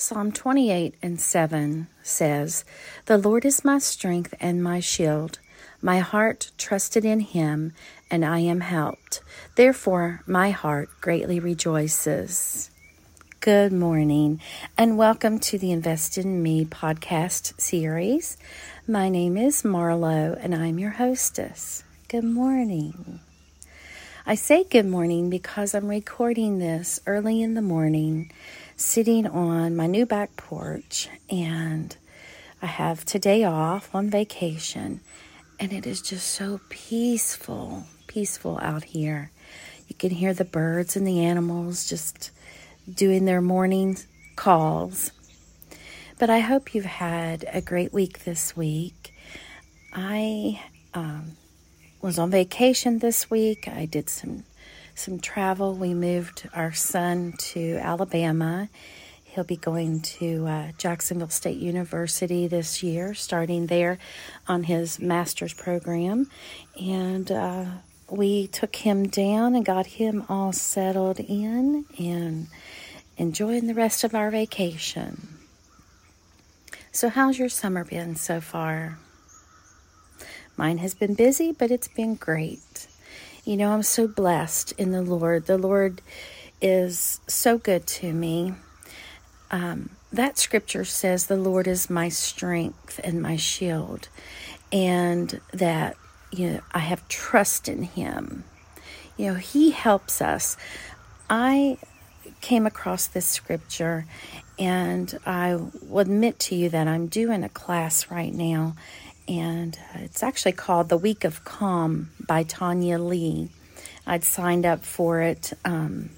Psalm 28 and 7 says, The Lord is my strength and my shield. My heart trusted in him, and I am helped. Therefore, my heart greatly rejoices. Good morning, and welcome to the Invest in Me podcast series. My name is Marlo, and I'm your hostess. Good morning. I say good morning because I'm recording this early in the morning sitting on my new back porch and I have today off on vacation and it is just so peaceful, peaceful out here. You can hear the birds and the animals just doing their morning calls. But I hope you've had a great week this week. I um, was on vacation this week. I did some some travel. We moved our son to Alabama. He'll be going to uh, Jacksonville State University this year, starting there on his master's program. And uh, we took him down and got him all settled in and enjoying the rest of our vacation. So, how's your summer been so far? Mine has been busy, but it's been great. You know, I'm so blessed in the Lord. The Lord is so good to me. Um, that scripture says, The Lord is my strength and my shield, and that, you know, I have trust in Him. You know, He helps us. I came across this scripture, and I will admit to you that I'm doing a class right now, and it's actually called The Week of Calm by Tanya Lee. I'd signed up for it um,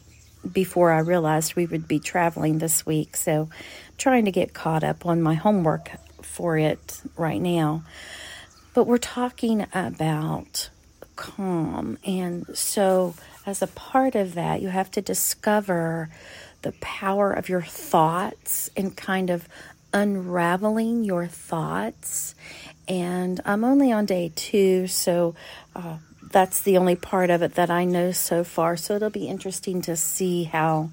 before I realized we would be traveling this week, so trying to get caught up on my homework for it right now. But we're talking about calm, and so as a part of that, you have to discover the power of your thoughts and kind of unraveling your thoughts and I'm only on day two, so uh, that's the only part of it that I know so far. So it'll be interesting to see how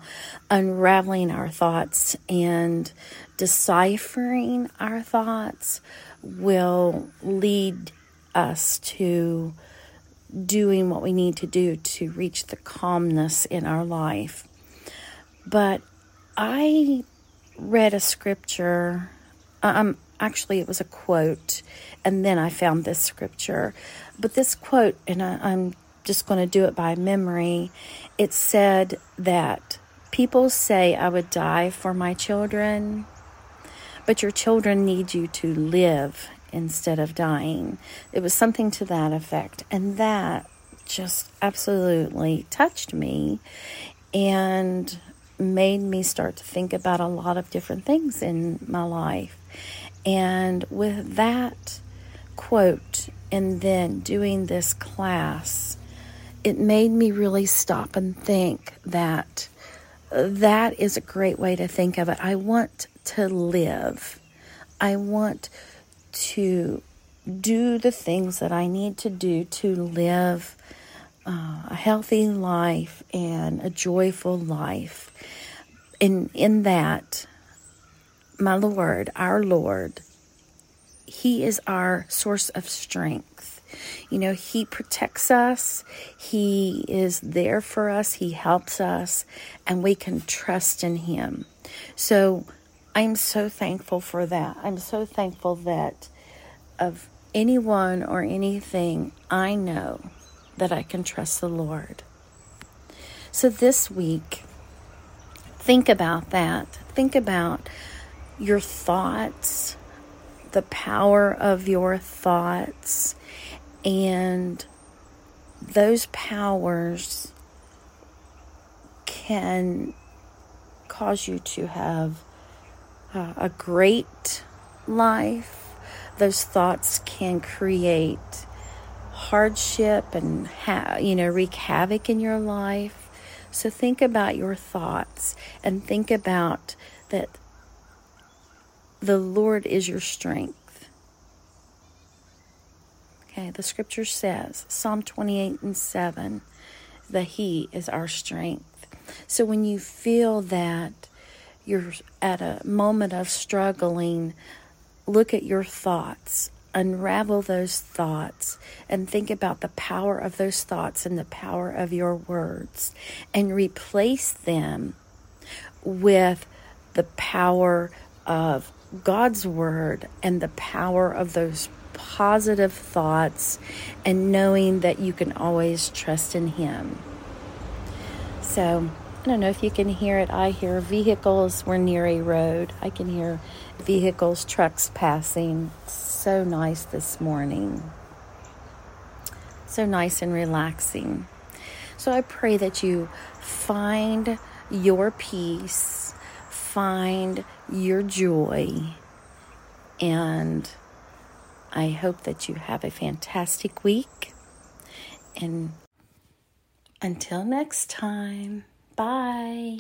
unraveling our thoughts and deciphering our thoughts will lead us to doing what we need to do to reach the calmness in our life. But I read a scripture. Um, actually, it was a quote, and then I found this scripture. But this quote, and I, I'm just going to do it by memory, it said that people say, I would die for my children, but your children need you to live instead of dying. It was something to that effect. And that just absolutely touched me and made me start to think about a lot of different things in my life. And with that quote, and then doing this class, it made me really stop and think that that is a great way to think of it. I want to live. I want to do the things that I need to do to live uh, a healthy life and a joyful life. And in that, my Lord, our Lord, He is our source of strength. You know, He protects us, He is there for us, He helps us, and we can trust in Him. So I'm so thankful for that. I'm so thankful that of anyone or anything, I know that I can trust the Lord. So this week, think about that. Think about your thoughts, the power of your thoughts, and those powers can cause you to have uh, a great life. Those thoughts can create hardship and ha- you know wreak havoc in your life. So think about your thoughts and think about that the Lord is your strength. Okay, the scripture says, Psalm 28 and 7, that He is our strength. So when you feel that you're at a moment of struggling, look at your thoughts, unravel those thoughts, and think about the power of those thoughts and the power of your words, and replace them with the power of God's word and the power of those positive thoughts and knowing that you can always trust in Him. So, I don't know if you can hear it. I hear vehicles. We're near a road. I can hear vehicles, trucks passing. So nice this morning. So nice and relaxing. So I pray that you find your peace, find your joy, and I hope that you have a fantastic week. And until next time. Bye.